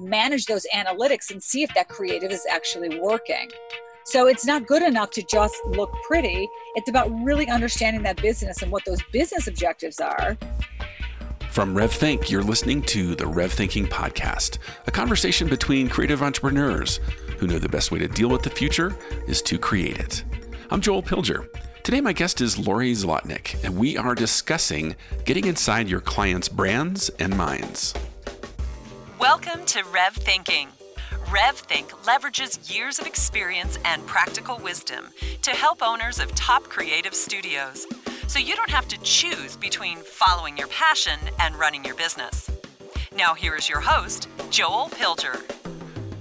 manage those analytics and see if that creative is actually working. So it's not good enough to just look pretty. It's about really understanding that business and what those business objectives are. From RevThink, you're listening to the RevThinking Podcast, a conversation between creative entrepreneurs who know the best way to deal with the future is to create it. I'm Joel Pilger. Today, my guest is Lorey Zlotnick, and we are discussing getting inside your clients' brands and minds. Welcome to RevThinking. RevThink leverages years of experience and practical wisdom to help owners of top creative studios so you don't have to choose between following your passion and running your business. Now, here is your host, Joel Pilger.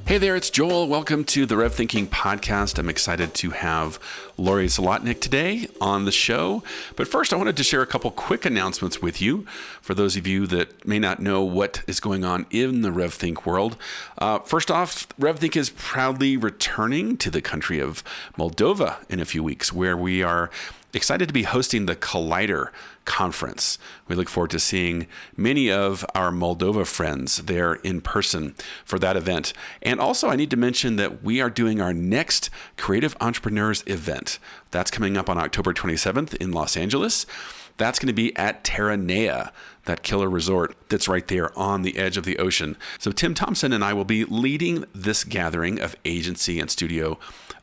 Hey there, it's Joel. Welcome to the RevThinking Podcast. I'm excited to have Lorey Zlotnick today on the show. But first, I wanted to share a couple quick announcements with you for those of you that may not know what is going on in the RevThink world. Uh, first off, RevThink is proudly returning to the country of Moldova in a few weeks, where we are excited to be hosting the Collider conference. We look forward to seeing many of our Moldova friends there in person for that event. And also, I need to mention that we are doing our next Creative Entrepreneurs event. That's coming up on October 27th in Los Angeles. That's going to be at Terranea, that killer resort that's right there on the edge of the ocean. So, Tim Thompson and I will be leading this gathering of agency and studio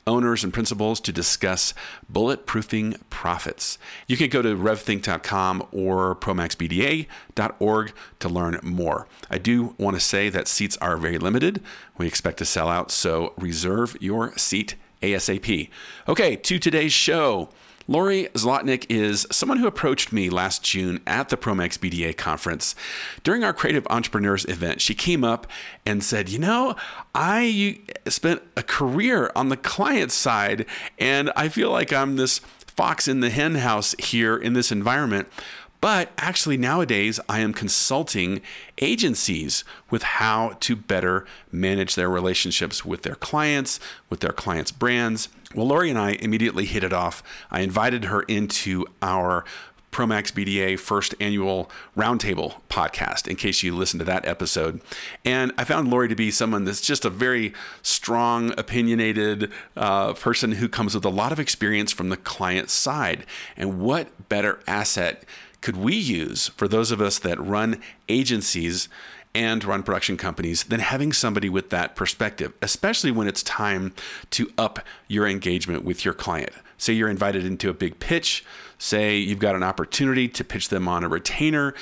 owners and principals to discuss bulletproofing profits. You can go to revthink.com or promaxbda.org to learn more. I do want to say that seats are very limited. We expect to sell out, so reserve your seat ASAP. Okay, to today's show. Lorey Zlotnick is someone who approached me last June at the Promax BDA conference. During our Creative Entrepreneurs event, she came up and said, You know, I spent a career on the client side, and I feel like I'm this fox in the hen house here in this environment. But actually, nowadays, I am consulting agencies with how to better manage their relationships with their clients, with their clients' brands. Well, Lorey and I immediately hit it off. I invited her into our Promax BDA first annual roundtable podcast, in case you listened to that episode. And I found Lorey to be someone that's just a very strong, opinionated uh, person who comes with a lot of experience from the client side. And what better asset could we use for those of us that run agencies and run production companies than having somebody with that perspective, especially when it's time to up your engagement with your client. Say you're invited into a big pitch, say you've got an opportunity to pitch them on a retainer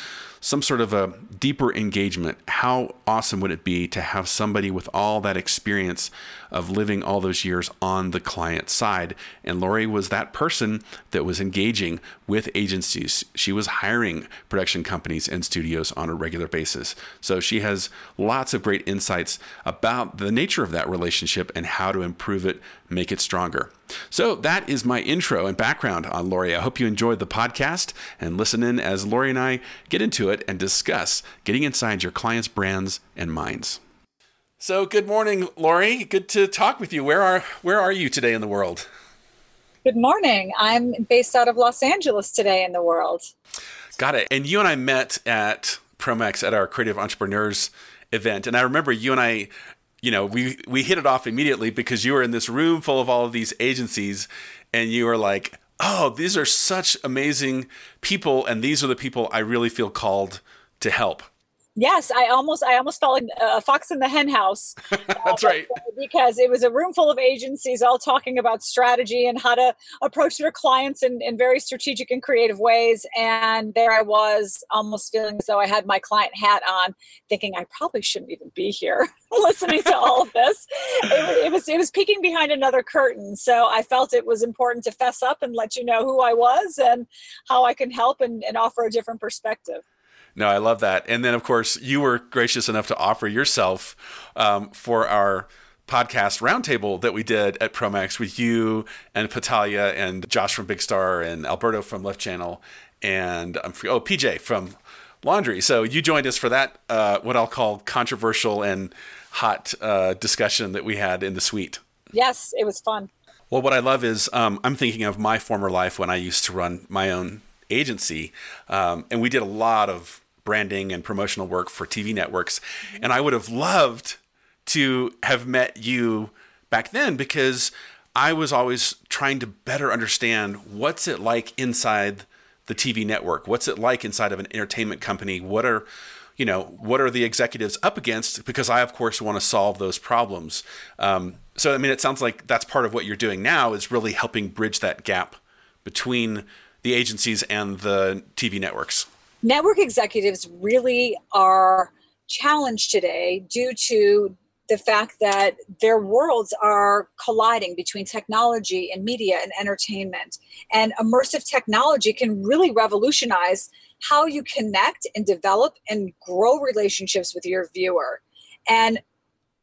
some sort of a deeper engagement, how awesome would it be to have somebody with all that experience of living all those years on the client side? And Lorey was that person that was engaging with agencies. She was hiring production companies and studios on a regular basis. So she has lots of great insights about the nature of that relationship and how to improve it, make it stronger. So that is my intro and background on Lorey. I hope you enjoyed the podcast and listen in as Lorey and I get into it and discuss getting inside your clients' brands and minds. So good morning, Lorey. Good to talk with you. Where are where are you today in the world? Good morning. I'm based out of Los Angeles today in the world. Got it. And you and I met at Promax at our Creative Entrepreneurs event. And I remember you and I you know, we we hit it off immediately because you were in this room full of all of these agencies, and you were like, "Oh, these are such amazing people, and these are the people I really feel called to help." Yes, I almost I almost felt like a fox in the hen house. That's uh, right. Because it was a room full of agencies all talking about strategy and how to approach their clients in, in very strategic and creative ways. And there I was almost feeling as though I had my client hat on, thinking I probably shouldn't even be here listening to all of this. It, it was it was peeking behind another curtain. So I felt it was important to fess up and let you know who I was and how I can help and, and offer a different perspective. No, I love that. And then, of course, you were gracious enough to offer yourself um, for our podcast roundtable that we did at Promax with you and Patalia and Josh from Big Star and Alberto from Left Channel and I'm free, oh PJ from Laundry. So you joined us for that uh, what I'll call controversial and hot uh, discussion that we had in the suite. Yes, it was fun. Well, what I love is um, I'm thinking of my former life when I used to run my own agency, um, and we did a lot of branding and promotional work for TV networks. And I would have loved to have met you back then because I was always trying to better understand what's it like inside the TV network. What's it like inside of an entertainment company? What are you know what are the executives up against because i of course want to solve those problems um, so i mean it sounds like that's part of what you're doing now is really helping bridge that gap between the agencies and the tv networks network executives really are challenged today due to the fact that their worlds are colliding between technology and media and entertainment. And immersive technology can really revolutionize how you connect and develop and grow relationships with your viewer. And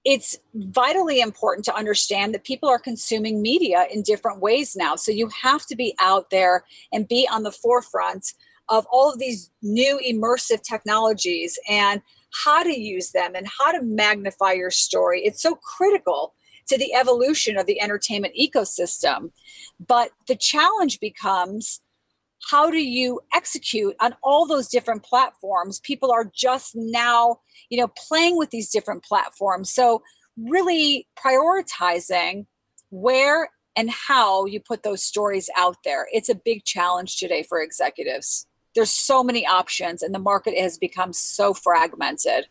it's vitally important to understand that people are consuming media in different ways now. So you have to be out there and be on the forefront of all of these new immersive technologies and how to use them and how to magnify your story. It's so critical to the evolution of the entertainment ecosystem. But the challenge becomes how do you execute on all those different platforms? People are just now, you know, playing with these different platforms. So really prioritizing where and how you put those stories out there. It's a big challenge today for executives there's so many options and the market has become so fragmented.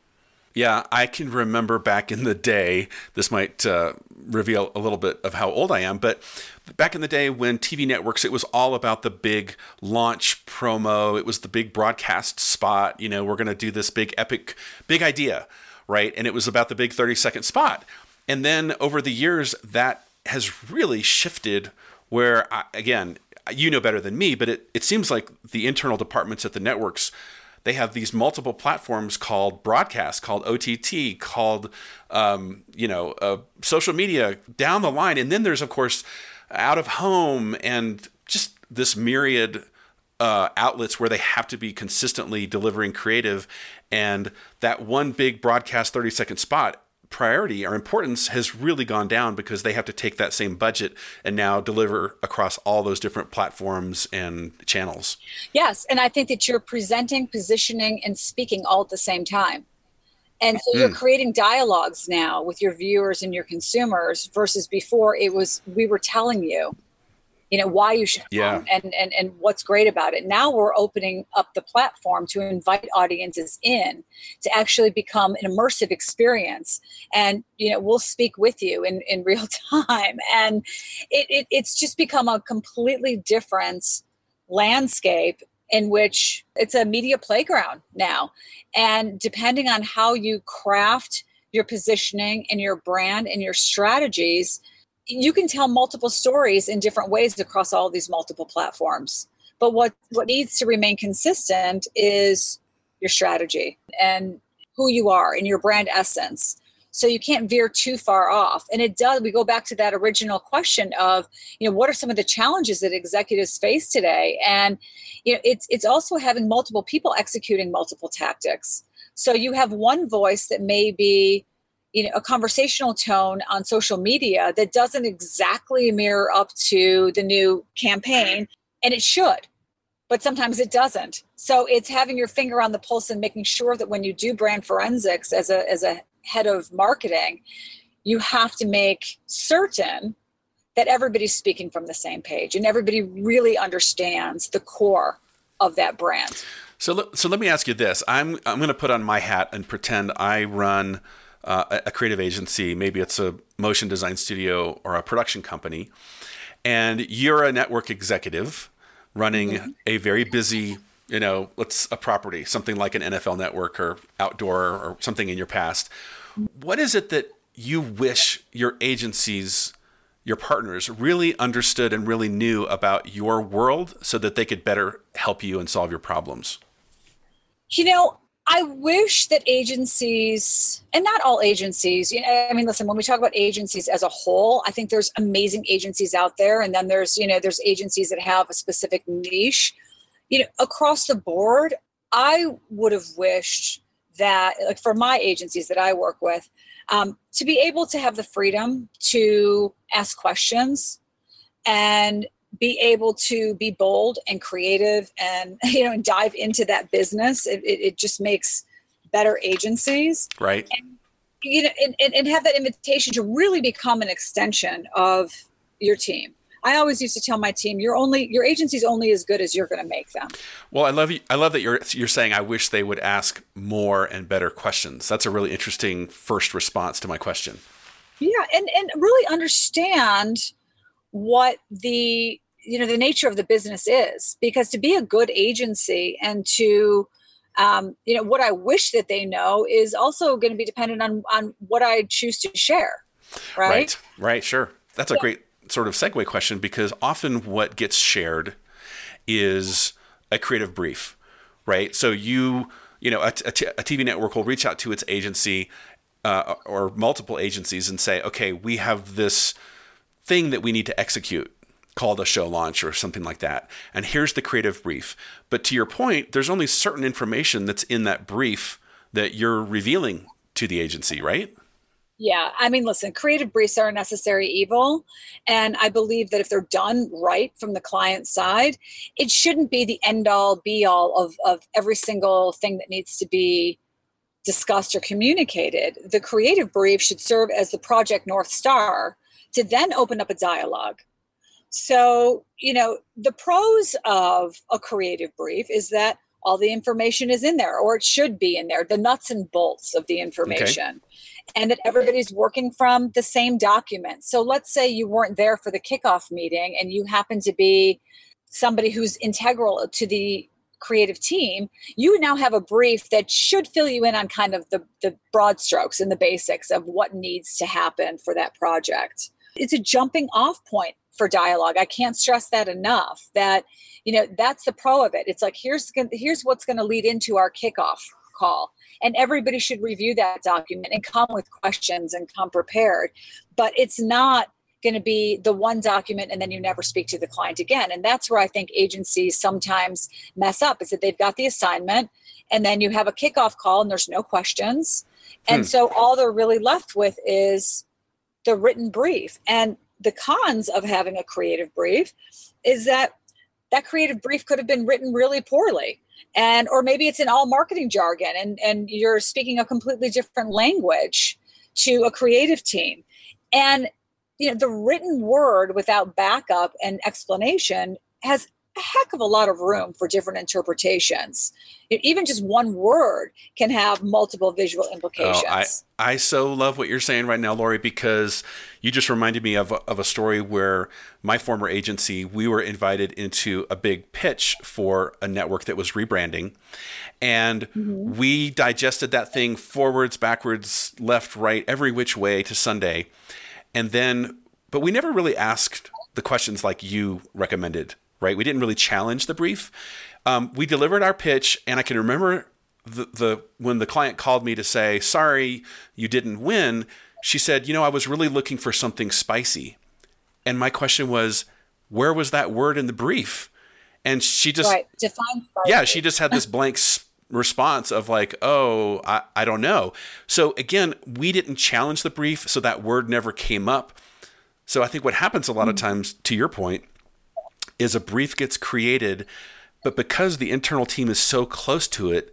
Yeah, I can remember back in the day, this might uh, reveal a little bit of how old I am, but back in the day when TV networks, it was all about the big launch promo. It was the big broadcast spot. You know, we're going to do this big epic, big idea, right? And it was about the big 30 second spot. And then over the years, that has really shifted where, I, again, you know better than me, but it, it seems like the internal departments at the networks they have these multiple platforms called broadcast, called OTT, called um, you know uh, social media down the line, and then there's of course out of home and just this myriad uh, outlets where they have to be consistently delivering creative, and that one big broadcast 30 second spot priority or importance has really gone down because they have to take that same budget and now deliver across all those different platforms and channels. Yes, and I think that you're presenting, positioning, and speaking all at the same time. And so you're mm. creating dialogues now with your viewers and your consumers versus before it was we were telling you you know why you should yeah. and, and and what's great about it. Now we're opening up the platform to invite audiences in to actually become an immersive experience. And you know we'll speak with you in in real time. And it, it it's just become a completely different landscape in which it's a media playground now. And depending on how you craft your positioning and your brand and your strategies you can tell multiple stories in different ways across all these multiple platforms. But what, what needs to remain consistent is your strategy and who you are and your brand essence. So you can't veer too far off. And it does, we go back to that original question of, you know, what are some of the challenges that executives face today? And, you know, it's it's also having multiple people executing multiple tactics. So you have one voice that may be you know a conversational tone on social media that doesn't exactly mirror up to the new campaign and it should but sometimes it doesn't so it's having your finger on the pulse and making sure that when you do brand forensics as a as a head of marketing you have to make certain that everybody's speaking from the same page and everybody really understands the core of that brand so, so let me ask you this. I'm I'm going to put on my hat and pretend I run uh, a creative agency, maybe it's a motion design studio or a production company, and you're a network executive running mm-hmm. a very busy, you know, let's a property, something like an NFL network or outdoor or something in your past. What is it that you wish your agencies, your partners really understood and really knew about your world so that they could better help you and solve your problems? You know, I wish that agencies, and not all agencies, you know, I mean, listen, when we talk about agencies as a whole, I think there's amazing agencies out there. And then there's, you know, there's agencies that have a specific niche. You know, across the board, I would have wished that, like for my agencies that I work with, um, to be able to have the freedom to ask questions and be able to be bold and creative and you know and dive into that business it, it, it just makes better agencies right and you know, and, and, and have that invitation to really become an extension of your team. I always used to tell my team, "You're only your agency's only as good as you're going to make them." Well, I love you. I love that you're you're saying I wish they would ask more and better questions. That's a really interesting first response to my question. Yeah, and and really understand what the you know the nature of the business is because to be a good agency and to um, you know what i wish that they know is also going to be dependent on on what i choose to share right? Right, right sure. That's a yeah. great sort of segue question because often what gets shared is a creative brief right? So you you know a, a, t- a tv network will reach out to its agency uh, or multiple agencies and say okay we have this thing that we need to execute called a show launch or something like that. And here's the creative brief. But to your point, there's only certain information that's in that brief that you're revealing to the agency, right? Yeah, I mean, listen, creative briefs are a necessary evil. And I believe that if they're done right from the client side, it shouldn't be the end all be all of, of every single thing that needs to be discussed or communicated. The creative brief should serve as the project North Star to then open up a dialogue. So, you know, the pros of a creative brief is that all the information is in there, or it should be in there, the nuts and bolts of the information, okay. and that everybody's working from the same document. So, let's say you weren't there for the kickoff meeting and you happen to be somebody who's integral to the creative team, you now have a brief that should fill you in on kind of the, the broad strokes and the basics of what needs to happen for that project. It's a jumping off point for dialogue. I can't stress that enough that, you know, that's the pro of it. It's like, here's, here's what's going to lead into our kickoff call. And everybody should review that document and come with questions and come prepared. But it's not going to be the one document and then you never speak to the client again. And that's where I think agencies sometimes mess up is that they've got the assignment and then you have a kickoff call and there's no questions. And hmm. so all they're really left with is the written brief. And the cons of having a creative brief is that that creative brief could have been written really poorly. And or maybe it's in all marketing jargon and and you're speaking a completely different language to a creative team. And you know the written word without backup and explanation has a heck of a lot of room for different interpretations. Even just one word can have multiple visual implications. Oh, I, I so love what you're saying right now, Lorey, because you just reminded me of a, of a story where my former agency, we were invited into a big pitch for a network that was rebranding. And mm-hmm. we digested that thing forwards, backwards, left, right, every which way to Sunday. And then, but we never really asked the questions like you recommended right? We didn't really challenge the brief. Um, we delivered our pitch, and I can remember the, the when the client called me to say, "Sorry, you didn't win." She said, "You know, I was really looking for something spicy," and my question was, "Where was that word in the brief?" And she just right. define spicy. yeah, she just had this blank response of like, "Oh, I, I don't know." So again, we didn't challenge the brief, so that word never came up. So I think what happens a lot mm-hmm. of times, to your point, is a brief gets created, but because the internal team is so close to it,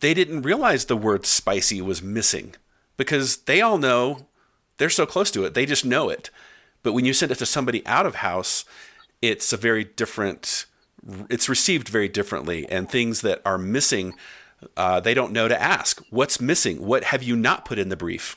they didn't realize the word spicy was missing because they all know they're so close to it. They just know it. But when you send it to somebody out of house, it's a very different, it's received very differently. And things that are missing, uh, they don't know to ask. What's missing? What have you not put in the brief?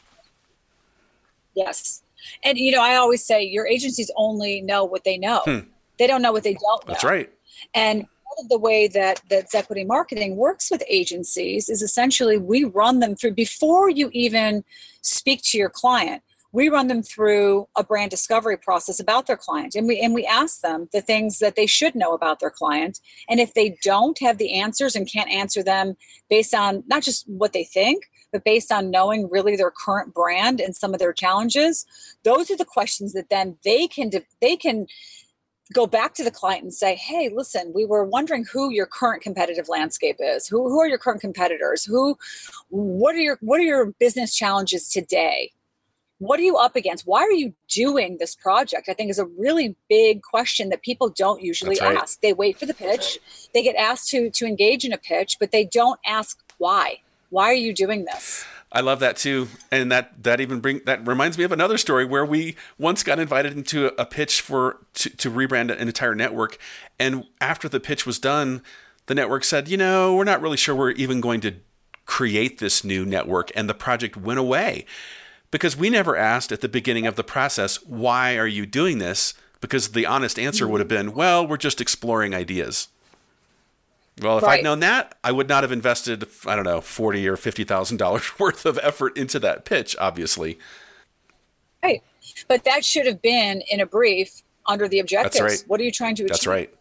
Yes. And, you know, I always say your agencies only know what they know. Hmm. They don't know what they don't know. That's right. And part of the way that Zequity Marketing works with agencies is essentially we run them through before you even speak to your client we run them through a brand discovery process about their client and we and we ask them the things that they should know about their client and if they don't have the answers and can't answer them based on not just what they think but based on knowing really their current brand and some of their challenges those are the questions that then they can they can go back to the client and say, hey, listen, we were wondering who your current competitive landscape is. Who, who are your current competitors? Who what are your what are your business challenges today? What are you up against? Why are you doing this project? I think is a really big question that people don't usually right. ask. They wait for the pitch, they get asked to to engage in a pitch, but they don't ask why. Why are you doing this? I love that too, and that that even bring that reminds me of another story where we once got invited into a, pitch for to, to rebrand an entire network, and after the pitch was done, the network said, you know, we're not really sure we're even going to create this new network, and the project went away because we never asked at the beginning of the process, why are you doing this? Because the honest answer would have been, well, we're just exploring ideas. Well, if right. I'd known that, I would not have invested, I don't know, forty or fifty thousand dollars worth of effort into that pitch, obviously. Right. But that should have been in a brief under the objectives. That's right. What are you trying to achieve? That's right.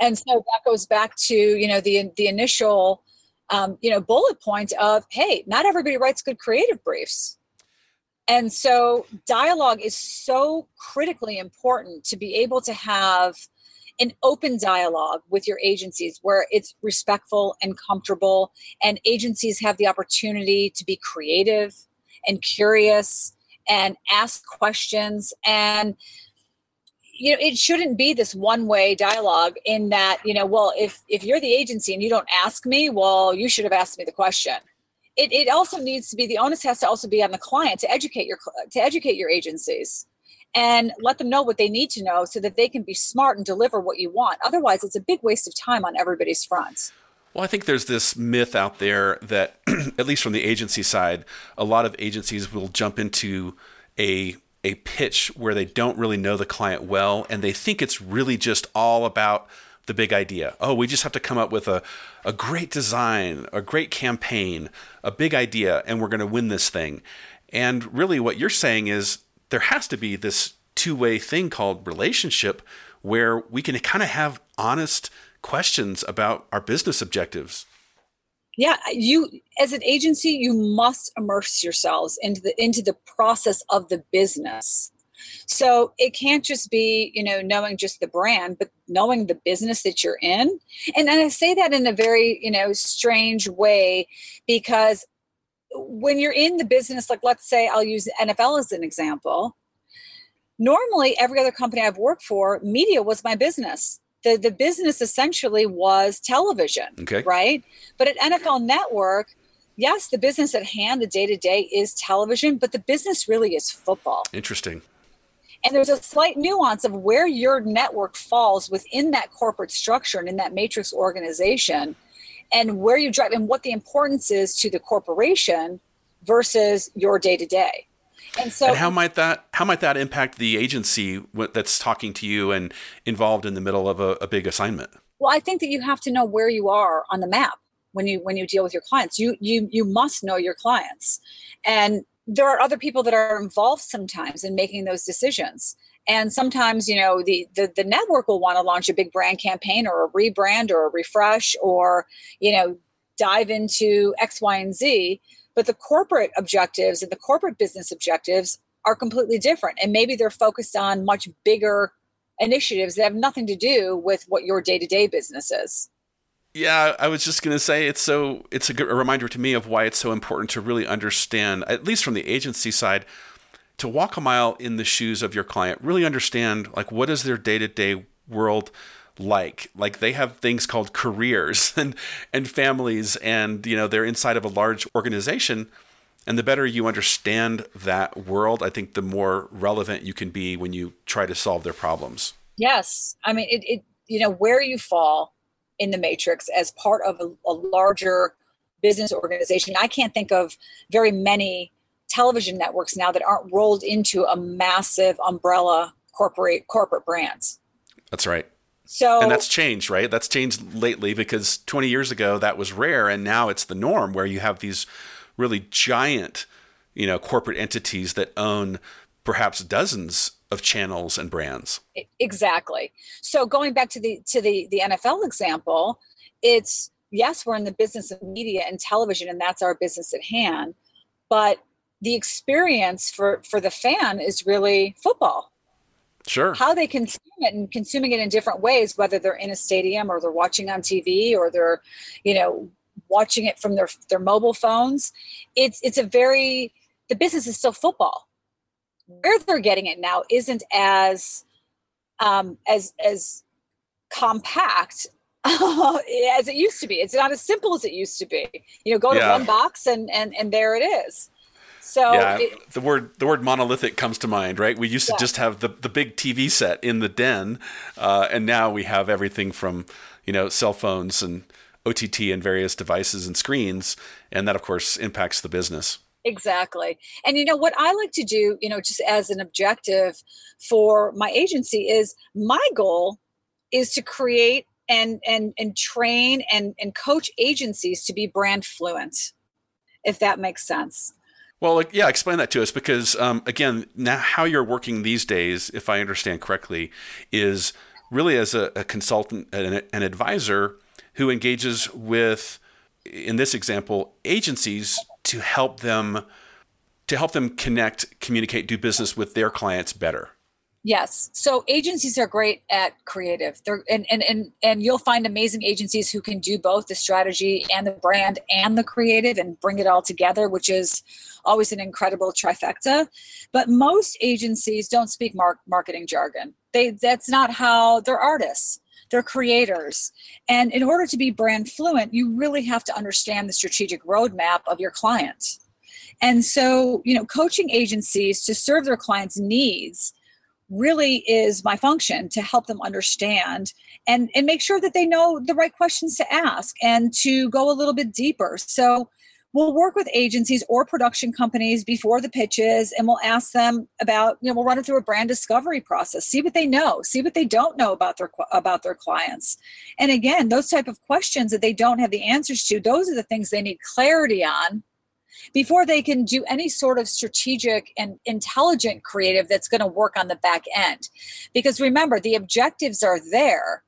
And so that goes back to, you know, the the initial um, you know, bullet point of, hey, not everybody writes good creative briefs. And so dialogue is so critically important to be able to have an open dialogue with your agencies where it's respectful and comfortable and agencies have the opportunity to be creative and curious and ask questions. And you know it shouldn't be this one way dialogue in that you know well if if you're the agency and you don't ask me well you should have asked me the question. It, it also needs to be the onus has to also be on the client to educate your to educate your agencies and let them know what they need to know so that they can be smart and deliver what you want. Otherwise, it's a big waste of time on everybody's fronts. Well, I think there's this myth out there that, at least from the agency side, a lot of agencies will jump into a a pitch where they don't really know the client well and they think it's really just all about the big idea. Oh, we just have to come up with a, a great design, a great campaign, a big idea, and we're going to win this thing. And really, what you're saying is there has to be this two way thing called relationship where we can kind of have honest questions about our business objectives. Yeah, you as an agency, you must immerse yourselves into the into the process of the business. So it can't just be, you know, knowing just the brand, but knowing the business that you're in. And, and I say that in a very, you know, strange way because when you're in the business, like let's say I'll use NFL as an example. Normally, every other company I've worked for, media was my business. The, the business essentially was television, okay. right? But at NFL Network, yes, the business at hand, the day to day is television, but the business really is football. Interesting. And there's a slight nuance of where your network falls within that corporate structure and in that matrix organization and where you drive and what the importance is to the corporation versus your day to day. And so, and how might that how might that impact the agency that's talking to you and involved in the middle of a, a big assignment? Well, I think that you have to know where you are on the map when you when you deal with your clients. You you you must know your clients, and there are other people that are involved sometimes in making those decisions and sometimes you know the the, the network will want to launch a big brand campaign or a rebrand or a refresh or you know dive into x y and z. But the corporate objectives and the corporate business objectives are completely different. And maybe they're focused on much bigger initiatives that have nothing to do with what your day-to-day business is. Yeah, I was just gonna say it's so it's a, good, a reminder to me of why it's so important to really understand, at least from the agency side, to walk a mile in the shoes of your client, really understand like what is their day-to-day world like? Like they have things called careers and and families and you know they're inside of a large organization. And the better you understand that world i think the more relevant you can be when you try to solve their problems. Yes. I mean it, it you know where you fall in the matrix as part of a, a larger business organization i can't think of very many television networks now that aren't rolled into a massive umbrella corporate corporate brands. That's right. So and that's changed, right? That's changed lately because 20 years ago that was rare, and now it's the norm where you have these really giant, you know, corporate entities that own perhaps dozens of channels and brands. Exactly. So going back to the to the the NFL example, it's yes, we're in the business of media and television, and that's our business at hand, but the experience for for the fan is really football. Sure. How they consume it and consuming it in different ways whether they're in a stadium or they're watching on tv or they're you know watching it from their their mobile phones. It's it's a very the business is still football. Where they're getting it now isn't as um as as compact as it used to be. It's not as simple as it used to be. You know go to yeah. one box and and and there it is So yeah, it, the word the word monolithic comes to mind, right? We used to just have the the big TV set in the den, uh, and now we have everything from you know cell phones and OTT and various devices and screens, and that of course impacts the business. Exactly. And you know what I like to do, you know, just as an objective for my agency is my goal is to create and and and train and and coach agencies to be brand fluent if that makes sense well yeah explain that to us because um, again now how you're working these days if i understand correctly is really as a, a consultant and an advisor who engages with in this example agencies to help them to help them connect communicate do business with their clients better Yes. So agencies are great at creative. They're and, and and and you'll find amazing agencies who can do both the strategy and the brand and the creative and bring it all together, which is always an incredible trifecta. But most agencies don't speak mar- marketing jargon. They that's not how they're artists. They're creators. And in order to be brand fluent, you really have to understand the strategic roadmap of your client. And so, you know, coaching agencies to serve their clients' needs really is my function to help them understand and and make sure that they know the right questions to ask and to go a little bit deeper. So we'll work with agencies or production companies before the pitches and we'll ask them about you know we'll run it through a brand discovery process see what they know see what they don't know about their about their clients. And again those type of questions that they don't have the answers to those are the things they need clarity on before they can do any sort of strategic and intelligent creative that's going to work on the back end. Because remember, the objectives are there.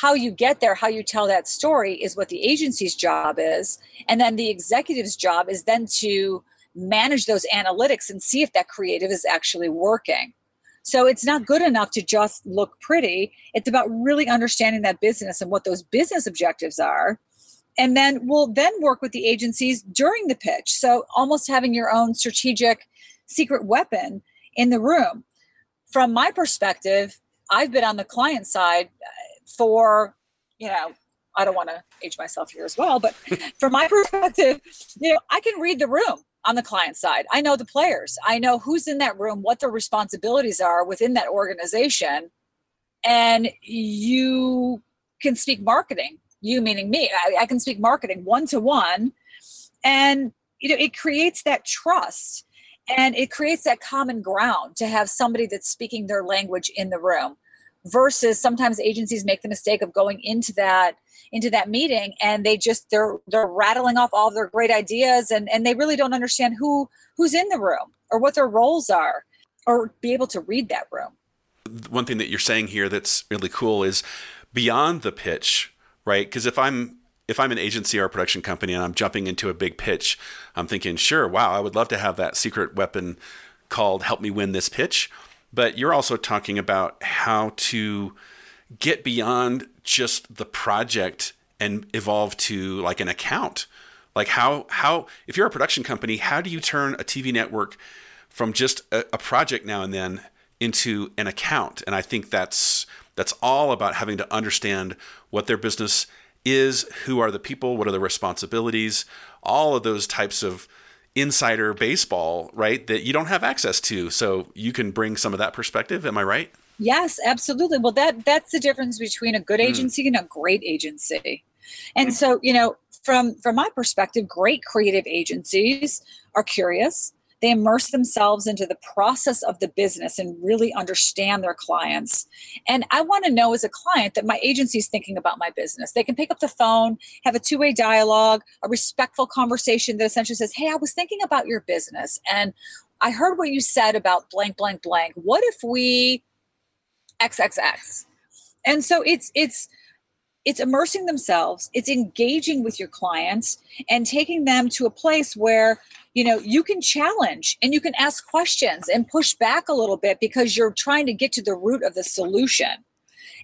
How you get there, how you tell that story is what the agency's job is. And then the executive's job is then to manage those analytics and see if that creative is actually working. So it's not good enough to just look pretty. It's about really understanding that business and what those business objectives are and then we'll then work with the agencies during the pitch. So almost having your own strategic secret weapon in the room. From my perspective i've been on the client side uh, for you know i don't want to age myself here as well but from my perspective you know i can read the room on the client side. I know the players. I know who's in that room what their responsibilities are within that organization. And you can speak marketing you meaning me. I, I can speak marketing one to one and you know it creates that trust and it creates that common ground to have somebody that's speaking their language in the room versus sometimes agencies make the mistake of going into that into that meeting and they just they're they're rattling off all of their great ideas and and they really don't understand who who's in the room or what their roles are or be able to read that room. One thing that you're saying here that's really cool is beyond the pitch right? Because if I'm if I'm an agency or a production company and I'm jumping into a big pitch, I'm thinking, sure, wow, I would love to have that secret weapon called "Help Me Win This Pitch." But you're also talking about how to get beyond just the project and evolve to like an account. Like how how if you're a production company, how do you turn a TV network from just a, a project now and then into an account? And I think that's that's all about having to understand what their business is, who are the people, what are the responsibilities, all of those types of insider baseball, right? That you don't have access to. So you can bring some of that perspective. Am I right? Yes, absolutely. Well, that that's the difference between a good hmm. agency mm. and a great agency. And mm. so, you know, from from my perspective, great creative agencies are curious they immerse themselves into the process of the business and really understand their clients. And I want to know as a client that my agency is thinking about my business. They can pick up the phone, have a two way dialogue, a respectful conversation that essentially says, Hey, I was thinking about your business. And I heard what you said about blank, blank, blank. What if we XXX? And so it's, it's, it's immersing themselves it's engaging with your clients and taking them to a place where you know you can challenge and you can ask questions and push back a little bit because you're trying to get to the root of the solution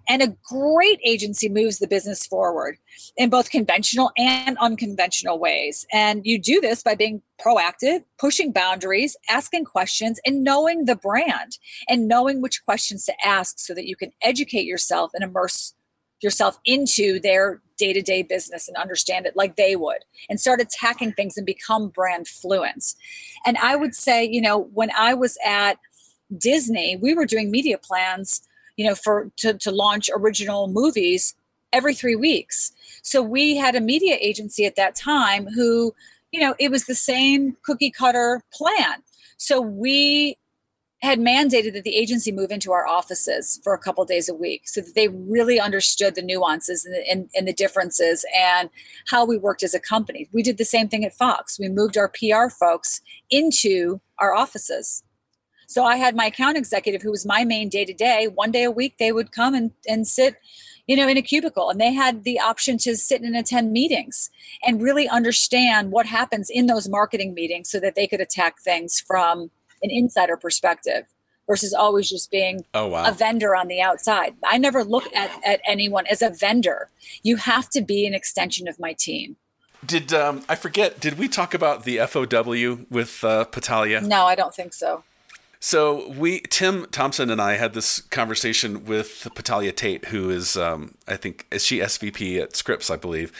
and a great agency moves the business forward in both conventional and unconventional ways. And you do this by being proactive, pushing boundaries, asking questions, and knowing the brand and knowing which questions to ask so that you can educate yourself and immerse yourself into their day-to-day business and understand it like they would and start attacking things and become brand fluent. And i would say you know when i was at disney we were doing media plans you know for to, to launch original movies every three weeks. So we had a media agency at that time who you know it was the same cookie cutter plan. So we had mandated that the agency move into our offices for a couple days a week so that they really understood the nuances and the, and, and the, differences and how we worked as a company. We did the same thing at Fox. We moved our PR folks into our offices. So I had my account executive who was my main day to day. One day a week, they would come and, and sit, you know, in a cubicle and they had the option to sit and attend meetings and really understand what happens in those marketing meetings so that they could attack things from an insider perspective versus always just being oh, wow. a vendor on the outside. I never look at, at anyone as a vendor. You have to be an extension of my team. Did um, I forget? Did we talk about the FOW with uh, Patalia? No, I don't think so. So we, Tim Thompson and I had this conversation with Patalia Tate, who is, um, I think, is she SVP at Scripps, I believe,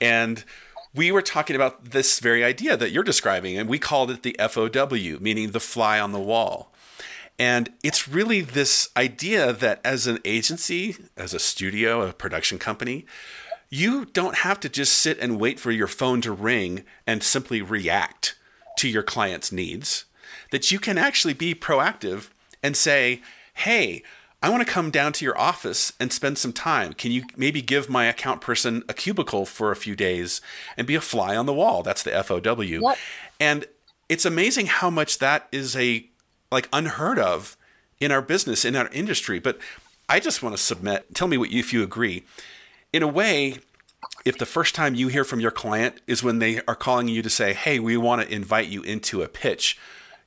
and we were talking about this very idea that you're describing, and we called it the FOW, meaning the fly on the wall. And it's really this idea that as an agency, as a studio, a production company, you don't have to just sit and wait for your phone to ring and simply react to your client's needs. That you can actually be proactive and say, hey, I want to come down to your office and spend some time. Can you maybe give my account person a cubicle for a few days and be a fly on the wall? That's the FOW. What? And it's amazing how much that is a like unheard of in our business in our industry. But I just want to submit. Tell me what you, if you agree. In a way, if the first time you hear from your client is when they are calling you to say, "Hey, we want to invite you into a pitch,"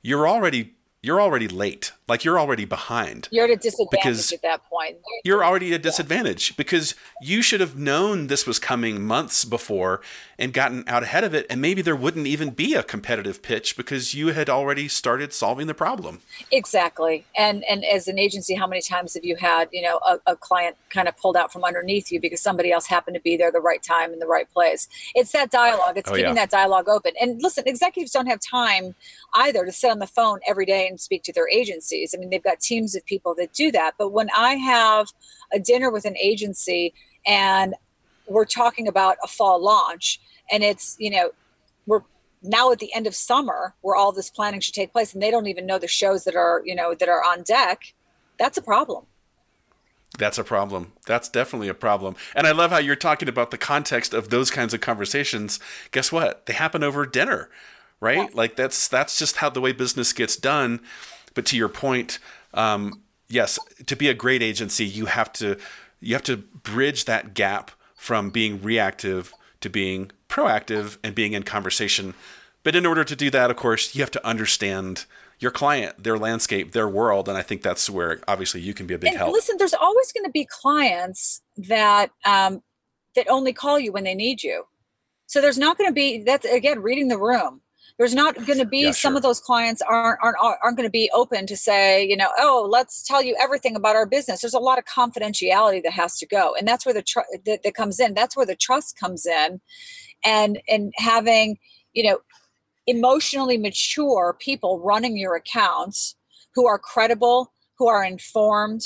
you're already you're already late. Like you're already behind. You're at a disadvantage because at that point. You're already at a disadvantage because you should have known this was coming months before and gotten out ahead of it. And maybe there wouldn't even be a competitive pitch because you had already started solving the problem. Exactly. And and as an agency, how many times have you had, you know, a, a client kind of pulled out from underneath you because somebody else happened to be there the right time in the right place? It's that dialogue. It's oh, keeping yeah. that dialogue open. And listen, executives don't have time either to sit on the phone every day and speak to their agencies. I mean, they've got teams of people that do that. But when I have a dinner with an agency and we're talking about a fall launch and it's, you know, we're now at the end of summer where all this planning should take place and they don't even know the shows that are, you know, that are on deck, that's a problem. That's a problem. That's definitely a problem. And I love how you're talking about the context of those kinds of conversations. Guess what? They happen over dinner right? Yes. Like that's that's just how the way business gets done. But to your point, um, yes, to be a great agency, you have to you have to bridge that gap from being reactive to being proactive and being in conversation. But in order to do that, of course, you have to understand your client, their landscape, their world, and I think that's where obviously you can be a big and help. Listen, there's always going to be clients that um, that only call you when they need you. So there's not going to be that's again reading the room there's not going to be yeah, some of those clients aren't aren't aren't going to be open to say you know oh let's tell you everything about our business. There's a lot of confidentiality that has to go and that's where the tr- that, that comes in. That's where the trust comes in and and having you know emotionally mature people running your accounts who are credible who are informed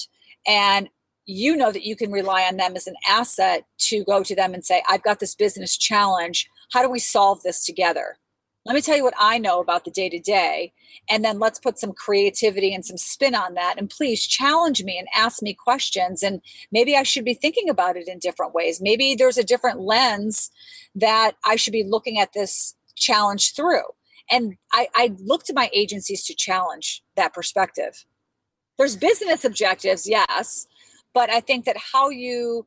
and you know that you can rely on them as an asset to go to them and say i've got this business challenge. How do we solve this together let me tell you what I know about the day to day. And then let's put some creativity and some spin on that. And please challenge me and ask me questions. And maybe I should be thinking about it in different ways. Maybe there's a different lens that I should be looking at this challenge through. And I, I look to my agencies to challenge that perspective. There's business objectives, yes, but I think that how you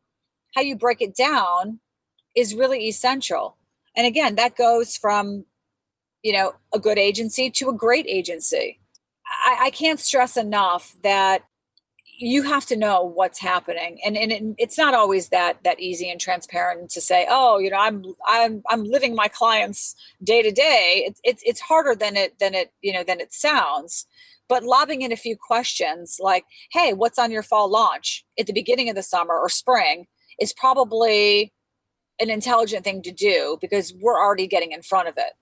how you break it down is really essential. And again, that goes from you know, a good agency to a great agency. I, I can't stress enough that you have to know what's happening and, and it, it's not always that that easy and transparent to say oh you know i'm i'm i'm living my clients day to day it's it's it's harder than it than it you know than it sounds but lobbing in a few questions like hey what's on your fall launch at the beginning of the summer or spring is probably an intelligent thing to do because we're already getting in front of it.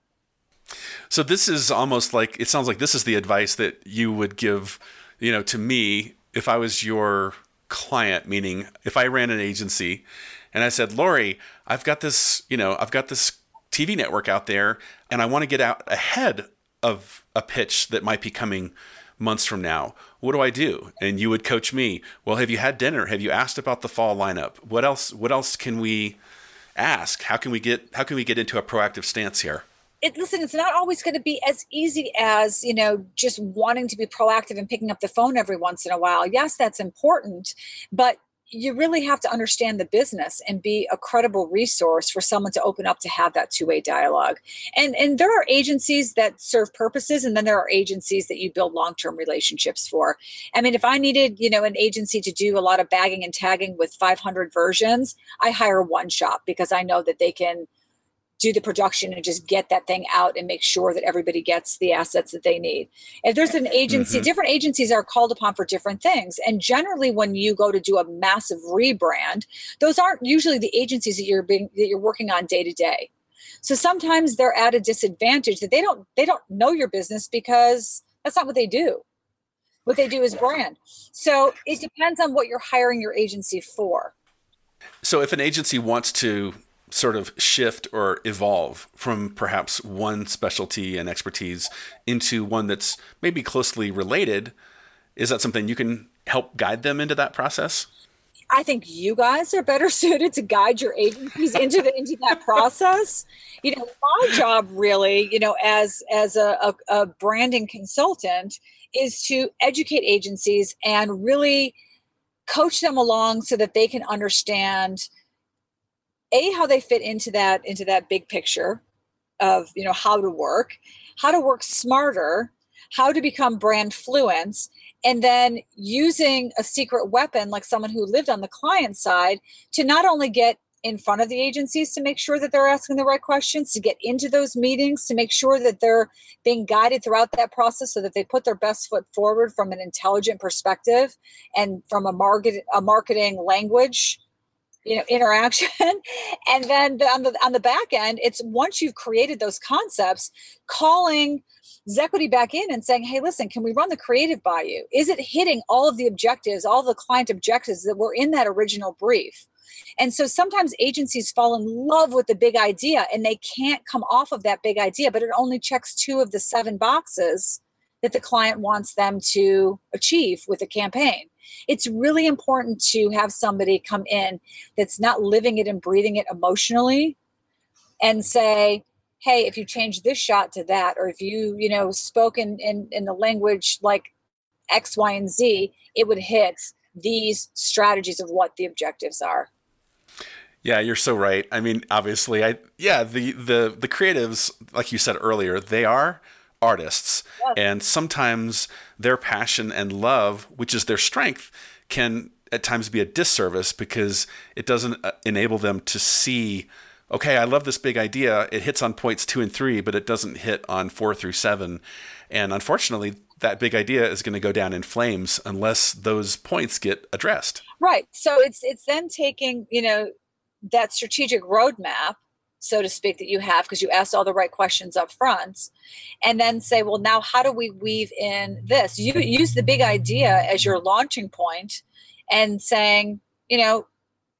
So this is almost like it sounds like this is the advice that you would give, you know, to me if I was your client, meaning if I ran an agency and I said, "Lorey, I've got this, you know, I've got this TV network out there and I want to get out ahead of a pitch that might be coming months from now. What do I do?" And you would coach me, "Well, have you had dinner? Have you asked about the fall lineup? What else what else can we ask? How can we get how can we get into a proactive stance here?" It, listen, it's not always going to be as easy as, you know, just wanting to be proactive and picking up the phone every once in a while. Yes, that's important, but you really have to understand the business and be a credible resource for someone to open up to have that two-way dialogue. And and there are agencies that serve purposes and then there are agencies that you build long-term relationships for. I mean, if I needed, you know, an agency to do a lot of bagging and tagging with 500 versions, I hire one shop because I know that they can do the production and just get that thing out and make sure that everybody gets the assets that they need. If there's an agency, mm-hmm. different agencies are called upon for different things. And generally when you go to do a massive rebrand, those aren't usually the agencies that you're being that you're working on day to day. So sometimes they're at a disadvantage that they don't they don't know your business because that's not what they do. What they do is brand. So it depends on what you're hiring your agency for. So if an agency wants to sort of shift or evolve from perhaps one specialty and expertise into one that's maybe closely related is that something you can help guide them into that process I think you guys are better suited to guide your agencies into the into that process. You know, my job really, you know, as as a, a, a branding consultant, is to educate agencies and really coach them along so that they can understand a how they fit into that into that big picture of you know how to work how to work smarter how to become brand fluent and then using a secret weapon like someone who lived on the client side to not only get in front of the agencies to make sure that they're asking the right questions to get into those meetings to make sure that they're being guided throughout that process so that they put their best foot forward from an intelligent perspective and from a market a marketing language you know interaction and then on the on the back end it's once you've created those concepts calling Zequity back in and saying, hey, listen, can we run the creative by you? Is it hitting all of the objectives, all the client objectives that were in that original brief? And so sometimes agencies fall in love with the big idea and they can't come off of that big idea, but it only checks two of the seven boxes that the client wants them to achieve with a campaign. It's really important to have somebody come in that's not living it and breathing it emotionally and say, hey, if you change this shot to that, or if you, you know, spoke in, in, in the language like X, Y, and Z, it would hit these strategies of what the objectives are. Yeah, you're so right. I mean, obviously, I yeah, the the the creatives, like you said earlier, they are artists. Yes. And sometimes their passion and love, which is their strength, can at times be a disservice because it doesn't uh, enable them to see okay, I love this big idea. It hits on points two and three, but it doesn't hit on four through seven. And unfortunately, that big idea is going to go down in flames unless those points get addressed. Right. So it's it's then taking, you know, that strategic roadmap so to speak, that you have because you asked all the right questions up front. And then say, well, now how do we weave in this? You use the big idea as your launching point and saying, you know,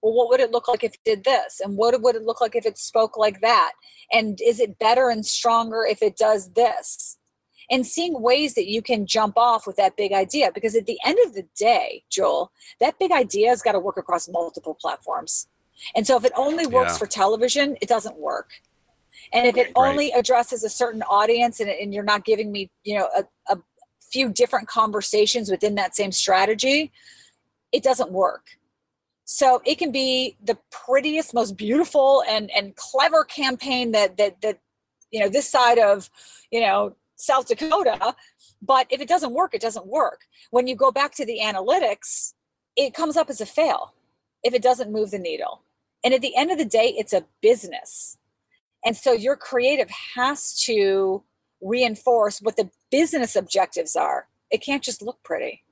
well, what would it look like if it did this? And what would it look like if it spoke like that? And is it better and stronger if it does this? And seeing ways that you can jump off with that big idea. Because at the end of the day, Joel, that big idea has got to work across multiple platforms. And so if it only works yeah. for television, it doesn't work. And if it right. only addresses a certain audience and, and you're not giving me, you know, a, a few different conversations within that same strategy, it doesn't work. So it can be the prettiest, most beautiful and, and clever campaign that, that, that, you know, this side of, you know, South Dakota. But if it doesn't work, it doesn't work. When you go back to the analytics, it comes up as a fail if it doesn't move the needle. And at the end of the day, it's a business. And so your creative has to reinforce what the business objectives are. It can't just look pretty.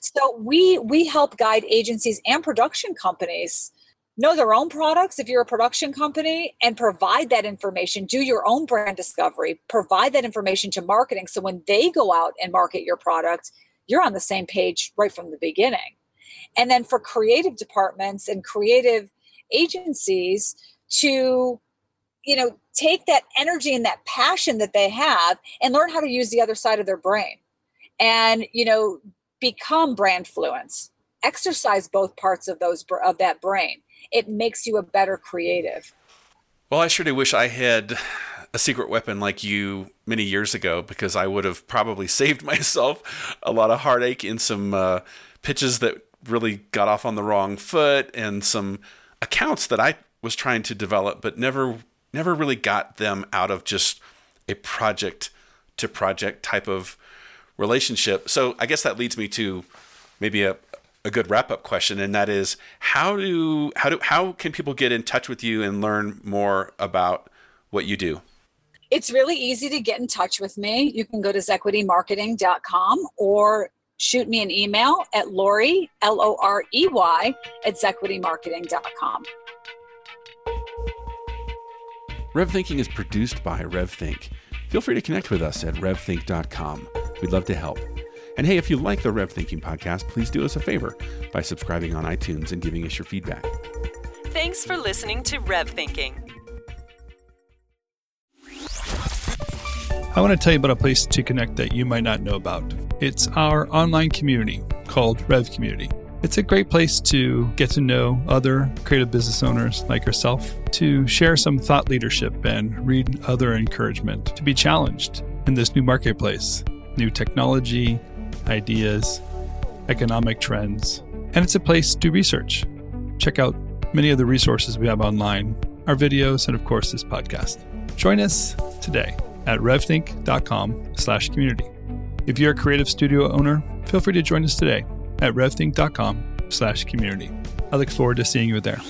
So we we help guide agencies and production companies know their own products if you're a production company and provide that information do your own brand discovery provide that information to marketing so when they go out and market your product you're on the same page right from the beginning and then for creative departments and creative agencies to you know take that energy and that passion that they have and learn how to use the other side of their brain and you know become brand fluence. Exercise both parts of those of that brain. It makes you a better creative. Well i sure do wish i had a secret weapon like you many years ago because i would have probably saved myself a lot of heartache in some uh, pitches that really got off on the wrong foot and some accounts that i was trying to develop but never never really got them out of just a project to project type of relationship. So I guess that leads me to maybe a, a good wrap up question, and that is how do how do how can people get in touch with you and learn more about what you do? It's really easy to get in touch with me. You can go to zequitymarketing.com or shoot me an email at Lorey, L O R E Y, at zequitymarketing.com. RevThinking is produced by RevThink. Feel free to connect with us at revthink.com. We'd love to help. And hey, if you like the Rev Thinking podcast, please do us a favor by subscribing on iTunes and giving us your feedback. Thanks for listening to Rev Thinking. I want to tell you about a place to connect that you might not know about. It's our online community called Rev Community. It's a great place to get to know other creative business owners like yourself, to share some thought leadership and read other encouragement, to be challenged in this new marketplace, new technology, ideas, economic trends. And it's a place to research. Check out many of the resources we have online, our videos, and of course this podcast. Join us today at revthink.com slash community. If you're a creative studio owner, feel free to join us today at revthink.com slash community. I look forward to seeing you there.